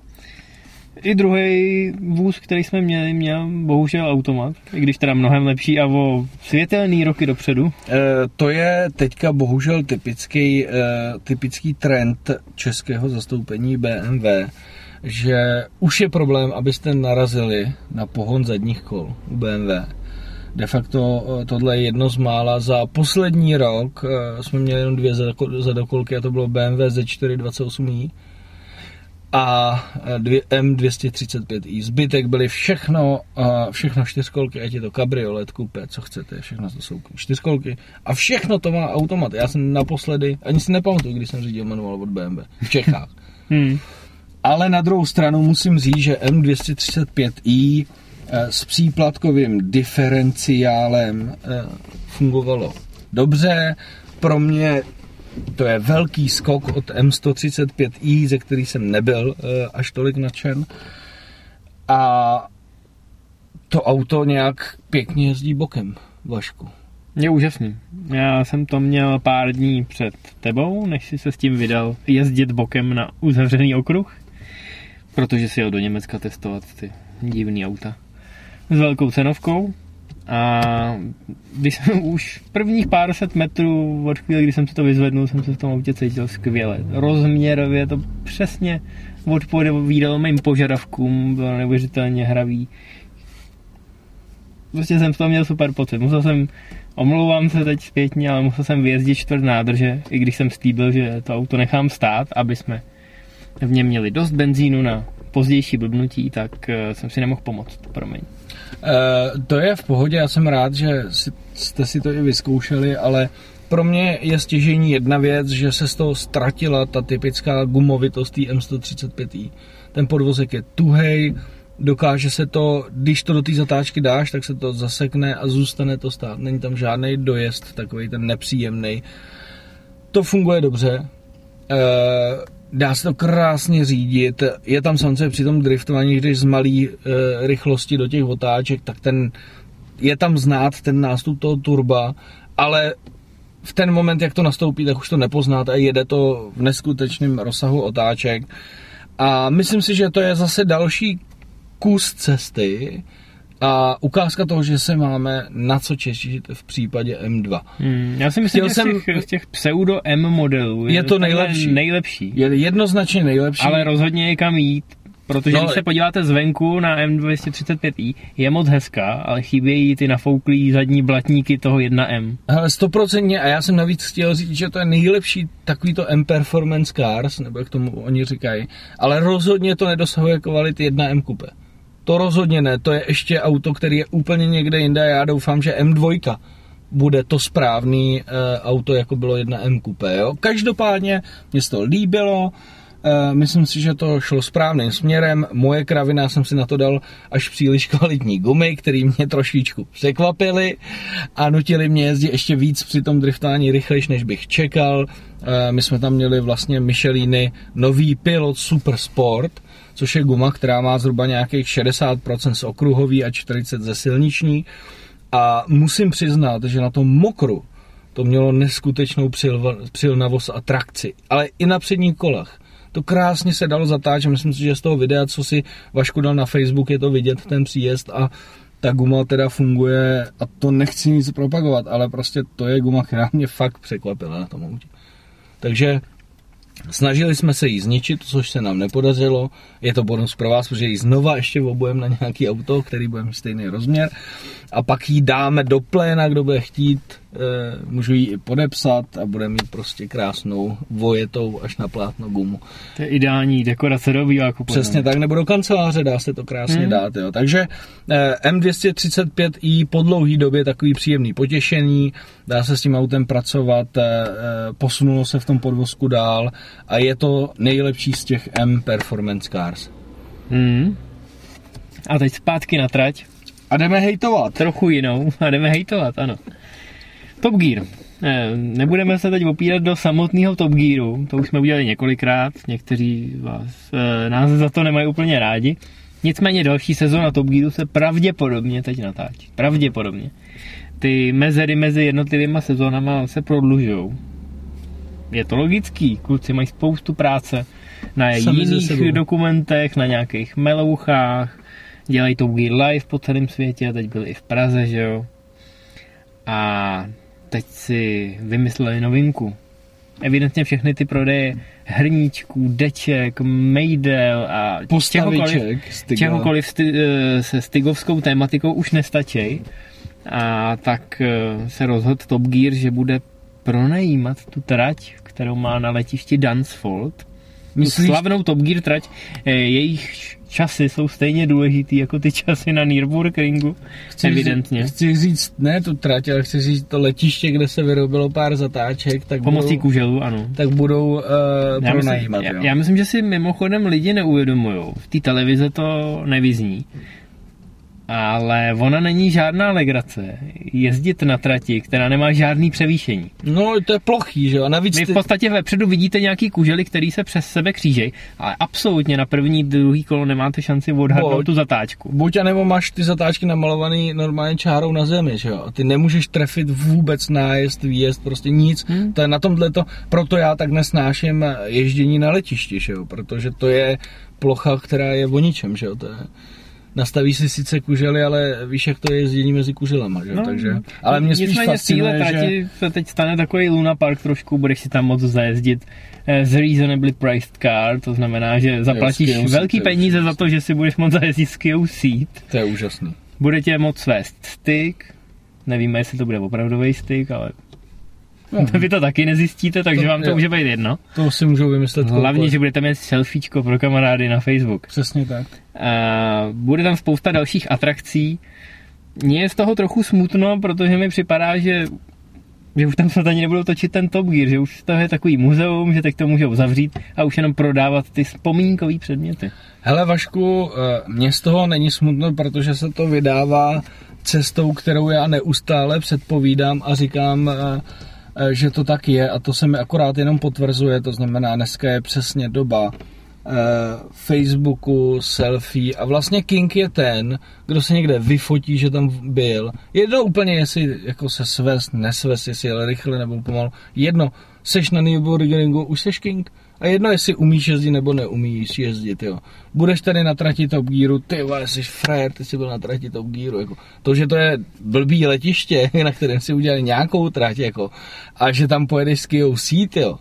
I druhý vůz, který jsme měli, měl bohužel automat, i když teda mnohem lepší a o světelný roky dopředu. E, to je teďka bohužel typický, e, typický trend českého zastoupení BMW, že už je problém, abyste narazili na pohon zadních kol u BMW. De facto eh, tohle je jedno z mála. Za poslední rok jsme měli jenom dvě zadokolky a to bylo BMW Z4 28i a eh, dvě, M235i. Zbytek byly všechno, eh, všechno čtyřkolky, ať je to kabriolet, kupé, co chcete, všechno to jsou čtyřkolky. A všechno to má automat. Já jsem naposledy, ani si nepamatuju, když jsem řídil manuál od BMW v Čechách. Hmm. Ale na druhou stranu musím říct, že M235i eh, s příplatkovým diferenciálem fungovalo dobře. Pro mě to je velký skok od M135i, ze který jsem nebyl eh, až tolik nadšen. A to auto nějak pěkně jezdí bokem, Vašku. Je úžasný. Já jsem to měl pár dní před tebou, než si se s tím vydal jezdit bokem na uzavřený okruh, protože si jel do Německa testovat ty divný auta s velkou cenovkou. A když jsem už prvních pár set metrů od chvíli, kdy jsem si to vyzvednul, jsem se v tom autě cítil skvěle. Rozměrově to přesně odpovídalo mým požadavkům, bylo neuvěřitelně hravý. Prostě jsem v tom měl super pocit. Musel jsem, omlouvám se teď zpětně, ale musel jsem vyjezdit čtvrt nádrže, i když jsem slíbil, že to auto nechám stát, aby jsme v něm měli dost benzínu na pozdější blbnutí, tak eh, jsem si nemohl pomoct, promiň. Uh, to je v pohodě, já jsem rád, že jste si to i vyzkoušeli, ale pro mě je stěžení jedna věc, že se z toho ztratila ta typická gumovitost M135i. Ten podvozek je tuhej, dokáže se to, když to do té zatáčky dáš, tak se to zasekne a zůstane to stát. Není tam žádný dojezd, takový ten nepříjemný. To funguje dobře. Uh, dá se to krásně řídit. Je tam samozřejmě při tom driftování, když z malý e, rychlosti do těch otáček, tak ten je tam znát ten nástup toho turba, ale v ten moment, jak to nastoupí, tak už to nepoznáte a jede to v neskutečném rozsahu otáček. A myslím si, že to je zase další kus cesty, a ukázka toho, že se máme na co češit v případě M2. Hmm, já si myslím, že jsem, z těch, z těch pseudo M modelů je, je to nejlepší. nejlepší. Je jednoznačně nejlepší. Ale rozhodně je kam jít, Protože no, když se podíváte zvenku na M235i, je moc hezká, ale chybějí ty nafouklý zadní blatníky toho 1M. Ale stoprocentně, a já jsem navíc chtěl říct, že to je nejlepší takovýto M Performance Cars, nebo jak tomu oni říkají, ale rozhodně to nedosahuje kvality 1M Coupe. To rozhodně ne, to je ještě auto, který je úplně někde jinde já doufám, že M2 bude to správný e, auto, jako bylo jedna M Coupe. Jo? Každopádně mě se to líbilo, e, myslím si, že to šlo správným směrem. Moje kravina jsem si na to dal až příliš kvalitní gumy, které mě trošičku překvapily a nutili mě jezdit ještě víc při tom driftování rychlejš, než bych čekal. E, my jsme tam měli vlastně Micheliny nový Pilot Super Sport, což je guma, která má zhruba nějakých 60% z okruhový a 40% ze silniční. A musím přiznat, že na tom mokru to mělo neskutečnou přilnavost a trakci, ale i na předních kolech. To krásně se dalo zatáčet, myslím si, že z toho videa, co si Vašku dal na Facebook, je to vidět ten příjezd a ta guma teda funguje a to nechci nic propagovat, ale prostě to je guma, která mě fakt překvapila na tom autě. Takže Snažili jsme se jí zničit, což se nám nepodařilo. Je to bonus pro vás, protože ji znova ještě obujeme na nějaký auto, který bude mít stejný rozměr. A pak ji dáme do pléna, kdo bude chtít Eh, můžu ji i podepsat a bude mít prostě krásnou vojetou až na plátno gumu. To je ideální dekorace do výváku. Přesně tak, nebo do kanceláře dá se to krásně hmm. dát. Jo. Takže eh, M235i po dlouhý době takový příjemný potěšení, dá se s tím autem pracovat, eh, posunulo se v tom podvozku dál a je to nejlepší z těch M Performance Cars. Hmm. A teď zpátky na trať. A jdeme hejtovat. Trochu jinou. A jdeme hejtovat, ano. Top Gear. Nebudeme se teď opírat do samotného Top Gearu, to už jsme udělali několikrát, někteří vás, eh, nás za to nemají úplně rádi. Nicméně další sezóna Top Gearu se pravděpodobně teď natáčí. Pravděpodobně. Ty mezery mezi jednotlivými sezónama se prodlužují. Je to logický, kluci mají spoustu práce na Sami jiných dokumentech, na nějakých melouchách, dělají Top Gear live po celém světě, teď byli i v Praze, že jo. A teď si vymysleli novinku. Evidentně všechny ty prodeje hrníčků, deček, mejdel a čehokoliv, čehokoliv eh, se stigovskou tématikou už nestačí. A tak eh, se rozhodl Top Gear, že bude pronajímat tu trať, kterou má na letišti Dunsfold. Myslíš? Slavnou Top Gear trať, eh, jejich časy jsou stejně důležitý jako ty časy na Nürburgringu, chci evidentně. Říct, chci říct, ne tu trať, ale chci říct to letiště, kde se vyrobilo pár zatáček, tak Pomocí budou, kuželu, ano. Tak budou uh, já pronajímat. Myslím, já, já myslím, že si mimochodem lidi neuvědomují. V té televize to nevyzní. Ale ona není žádná legrace. Jezdit na trati, která nemá žádný převýšení. No, to je plochý, že jo? A navíc Vy v podstatě vepředu vidíte nějaký kužely, který se přes sebe křížej, ale absolutně na první, druhý kolo nemáte šanci odhadnout Buď. tu zatáčku. Buď anebo máš ty zatáčky namalovaný normálně čárou na zemi, že jo? A ty nemůžeš trefit vůbec nájezd, výjezd, prostě nic. Hmm. To je na tomhle to, proto já tak nesnáším ježdění na letišti, že jo? Protože to je plocha, která je o ničem, že jo? To je, nastaví si sice kužely, ale víš, jak to je jezdění mezi kuželama, že jo? Takže, ale mě spíš Nicméně fascinuje, že... trati se teď stane takový Luna Park trošku, budeš si tam moc zajezdit eh, z reasonably priced car, to znamená, že zaplatíš seat, velký je peníze za to, že si budeš moc zajezdit s Kia Seat. To je úžasný. Budete moc svést styk, nevíme, jestli to bude opravdový styk, ale No, vy to taky nezjistíte, takže To- vám to jo. může být jedno. to si můžou vymyslet. Hlavně, koukoliv. že budete mít selfiečko pro kamarády na Facebook. Přesně tak. A bude tam spousta dalších atrakcí. Mně je z toho trochu smutno, protože mi připadá, že že už tam snad ani nebudou točit ten Top Gear, že už to je takový muzeum, že teď to můžou zavřít a už jenom prodávat ty vzpomínkové předměty. Hele Vašku, eh, mně z toho není smutno, protože se to vydává cestou, kterou já neustále předpovídám a říkám, eh, že to tak je a to se mi akorát jenom potvrzuje, to znamená dneska je přesně doba eh, Facebooku, selfie a vlastně King je ten, kdo se někde vyfotí, že tam byl. Jedno úplně, jestli jako se svést, nesvést, jestli jel rychle nebo pomalu. Jedno, seš na Nürburgringu, už seš King. A jedno, jestli umíš jezdit nebo neumíš jezdit, jo. Budeš tady na trati Top Gearu, ty vole, jsi frajer, ty jsi byl na trati Top Gearu, jako. To, že to je blbý letiště, na kterém si udělali nějakou trať, jako, a že tam pojedeš s Kia Ceed, jo,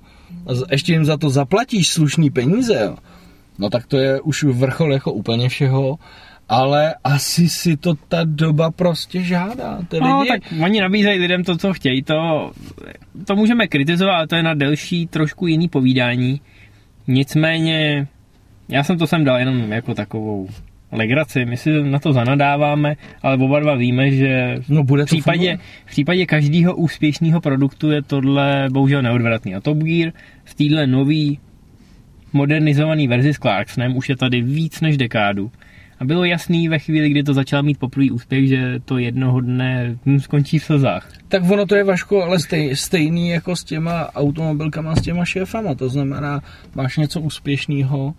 a ještě jim za to zaplatíš slušný peníze, jo, no tak to je už vrchol jako úplně všeho, ale asi si to ta doba prostě žádá. Ty No, lidi, tak oni nabízejí lidem to, co chtějí, to, to můžeme kritizovat, ale to je na delší, trošku jiný povídání. Nicméně, já jsem to sem dal jenom jako takovou legraci, my si na to zanadáváme, ale oba dva víme, že no bude v případě, fungovat. v případě každého úspěšného produktu je tohle bohužel neodvratný. A Top Gear v téhle nový modernizovaný verzi s Clarksonem už je tady víc než dekádu. A bylo jasný ve chvíli, kdy to začalo mít poprvé úspěch, že to jednoho dne hm, skončí v slzách. Tak ono to je Vaško, ale stej, stejný jako s těma automobilkama, s těma šéfama. To znamená, máš něco úspěšného,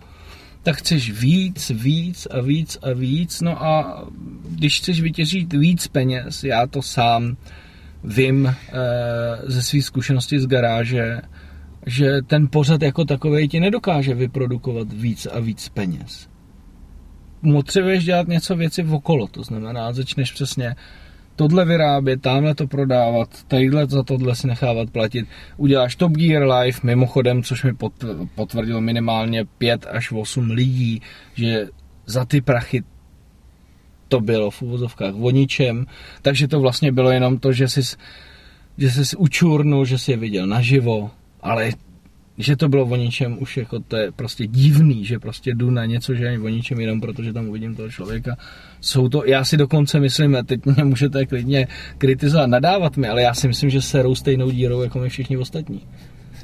tak chceš víc, víc a víc a víc. No a když chceš vytěžit víc peněz, já to sám vím e, ze své zkušenosti z garáže, že ten pořad jako takový ti nedokáže vyprodukovat víc a víc peněz. Potřebuješ dělat něco věci okolo, to znamená, začneš přesně tohle vyrábět, tamhle to prodávat, tadyhle za tohle si nechávat platit. Uděláš Top Gear Live, mimochodem, což mi pot- potvrdilo minimálně 5 až 8 lidí, že za ty prachy to bylo v úvozovkách o ničem, takže to vlastně bylo jenom to, že jsi, že jsi učurnul, že jsi je viděl naživo, ale že to bylo o ničem, už jako to je prostě divný, že prostě jdu na něco, že ani o ničem jenom protože tam uvidím toho člověka. Jsou to, já si dokonce myslím, a teď mě můžete klidně kritizovat, nadávat mi, ale já si myslím, že serou stejnou dírou jako my všichni ostatní.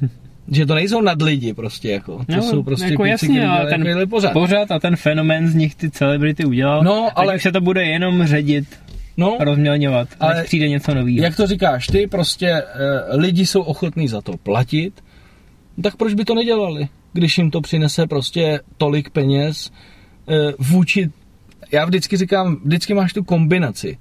že to nejsou nad lidi prostě jako. To No, jsou prostě jako jasně, ale ten pořád. Pořád a ten fenomén z nich ty celebrity udělal. No, ale- se to bude jenom ředit, No, rozmělňovat, Ale- přijde něco nového. jak to říkáš ty, prostě eh, lidi jsou ochotní za to platit, tak proč by to nedělali, když jim to přinese prostě tolik peněz eh, vůči, já vždycky říkám, vždycky máš tu kombinaci,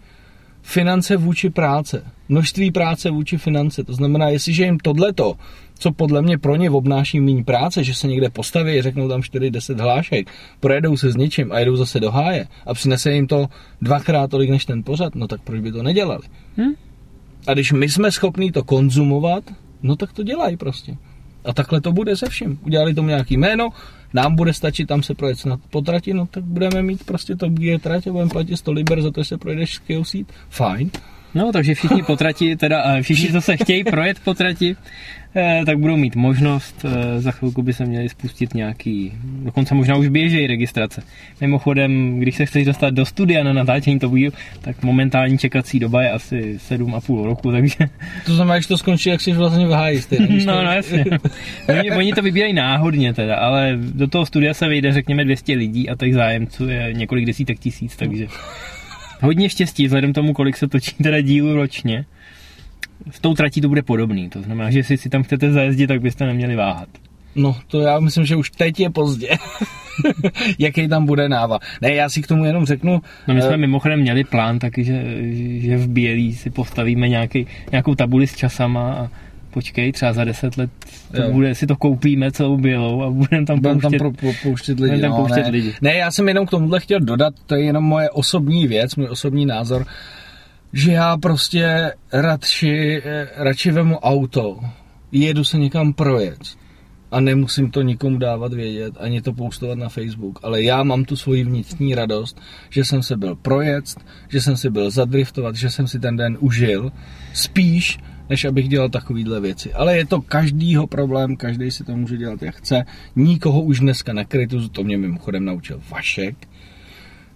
finance vůči práce, množství práce vůči finance, to znamená, jestliže jim tohleto, co podle mě pro ně obnáší méně práce, že se někde postaví, řeknou tam 4-10 hlášek, projedou se s něčím a jedou zase do háje a přinese jim to dvakrát tolik než ten pořad, no tak proč by to nedělali? Hm? A když my jsme schopní to konzumovat, no tak to dělají prostě. A takhle to bude se vším. Udělali tomu nějaký jméno, nám bude stačit tam se projet snad po trati, no tak budeme mít prostě to Gear trať a budeme platit 100 liber za to, že se projedeš s Kia Ceed. Fajn. No, takže všichni potrati, teda eh, všichni, co se chtějí projet potrati, eh, tak budou mít možnost. eh, Za chvilku by se měli spustit nějaký, dokonce možná už běžejí registrace. Mimochodem, když se chceš dostat do studia na natáčení to video, tak momentální čekací doba je asi 7,5 roku, takže To znamená, že to skončí, jak jsi vlastně v háji když No, no jasně. Oni, oni to vybírají náhodně teda, ale do toho studia se vejde řekněme 200 lidí a těch zájemců je několik desítek tisíc, takže Hodně štěstí, vzhledem tomu, kolik se točí teda dílů ročně. S tou tratí to bude podobný, to znamená, že jestli si tam chcete zajezdit, tak byste neměli váhat. No, to já myslím, že už teď je pozdě. Jaký tam bude náva. Ne, já si k tomu jenom řeknu. No my jsme uh, mimochodem měli plán taky, že, že v Bělí si postavíme nějaký, nějakou tabuli s časama a počkej, třeba za deset let to bude, si to koupíme celou bělou a budeme tam budem pouštět, tam pro, pouštět lidi. tam no, pouštět ne. lidi. ne, já jsem jenom k tomuhle chtěl dodat, to je jenom moje osobní věc, můj osobní názor, že já prostě radši, eh, radši vemu auto, jedu se někam projet a nemusím to nikomu dávat vědět, ani to postovat na Facebook, ale já mám tu svoji vnitřní radost, že jsem se byl projet, že jsem si byl zadriftovat, že jsem si ten den užil, spíš, než abych dělal takovýhle věci. Ale je to každýho problém, každý si to může dělat jak chce. Nikoho už dneska nekritizu, to mě mimochodem naučil Vašek,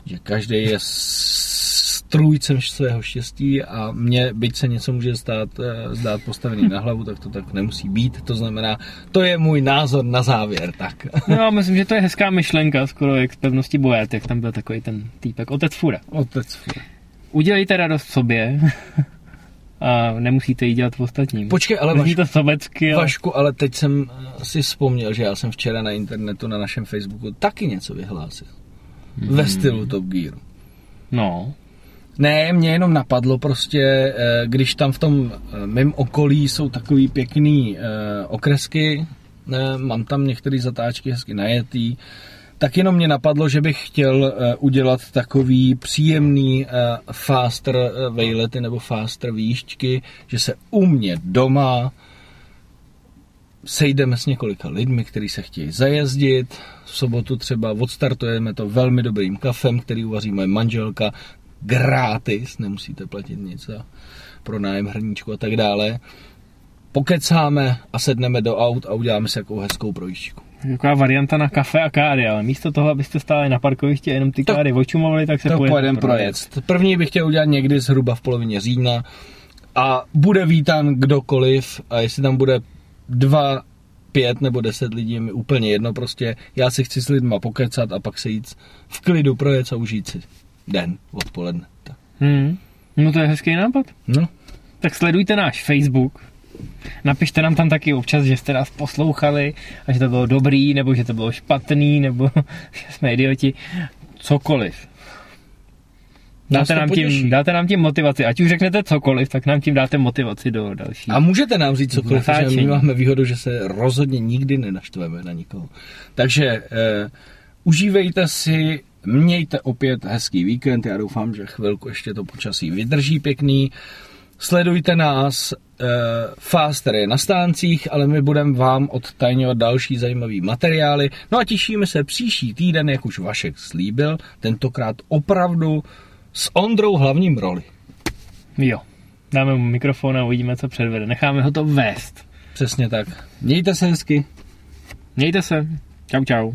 že každý je strůjcem svého štěstí a mě, byť se něco může stát, eh, zdát postavený na hlavu, tak to tak nemusí být. To znamená, to je můj názor na závěr. Tak. No, myslím, že to je hezká myšlenka, skoro jak z pevnosti bojet, jak tam byl takový ten týpek. Otec Fura. Otec Fura. Udělejte radost sobě a nemusíte ji dělat v ostatním. Počkej, ale Vašku, to sobecky, ale... Vašku, ale teď jsem si vzpomněl, že já jsem včera na internetu, na našem Facebooku taky něco vyhlásil. Hmm. Ve stylu Top Gear. No. Ne, mě jenom napadlo prostě, eh, když tam v tom eh, mém okolí jsou takový pěkný eh, okresky, mám tam některé zatáčky hezky najetý, tak jenom mě napadlo, že bych chtěl udělat takový příjemný faster vejlety nebo faster výšťky, že se u mě doma sejdeme s několika lidmi, kteří se chtějí zajezdit. V sobotu třeba odstartujeme to velmi dobrým kafem, který uvaří moje manželka, gratis, nemusíte platit nic za pronájem hrníčku a tak dále. Pokecáme a sedneme do aut a uděláme si jakou hezkou projížďku. Taková varianta na kafe a káry, ale místo toho, abyste stáli na parkovišti a jenom ty to, káry očumovali, tak se to pojedeme projet. První bych chtěl udělat někdy zhruba v polovině října a bude vítán kdokoliv a jestli tam bude dva, pět nebo deset lidí, mi úplně jedno prostě. Já si chci s lidma pokecat a pak se jít v klidu projet a užít si den, odpoledne. Tak. Hmm. No to je hezký nápad. No. Tak sledujte náš Facebook. Napište nám tam taky občas, že jste nás poslouchali a že to bylo dobrý, nebo že to bylo špatný, nebo že jsme idioti. Cokoliv. Dáte nám, tím, dáte nám tím motivaci. Ať už řeknete cokoliv, tak nám tím dáte motivaci do další. A můžete nám říct cokoliv, že my máme výhodu, že se rozhodně nikdy nenaštveme na nikoho. Takže eh, užívejte si Mějte opět hezký víkend, já doufám, že chvilku ještě to počasí vydrží pěkný. Sledujte nás eh, uh, Faster je na stáncích, ale my budeme vám odtajňovat další zajímavý materiály. No a těšíme se příští týden, jak už Vašek slíbil, tentokrát opravdu s Ondrou hlavním roli. Jo, dáme mu mikrofon a uvidíme, co předvede. Necháme ho to vést. Přesně tak. Mějte se hezky. Mějte se. Čau, čau.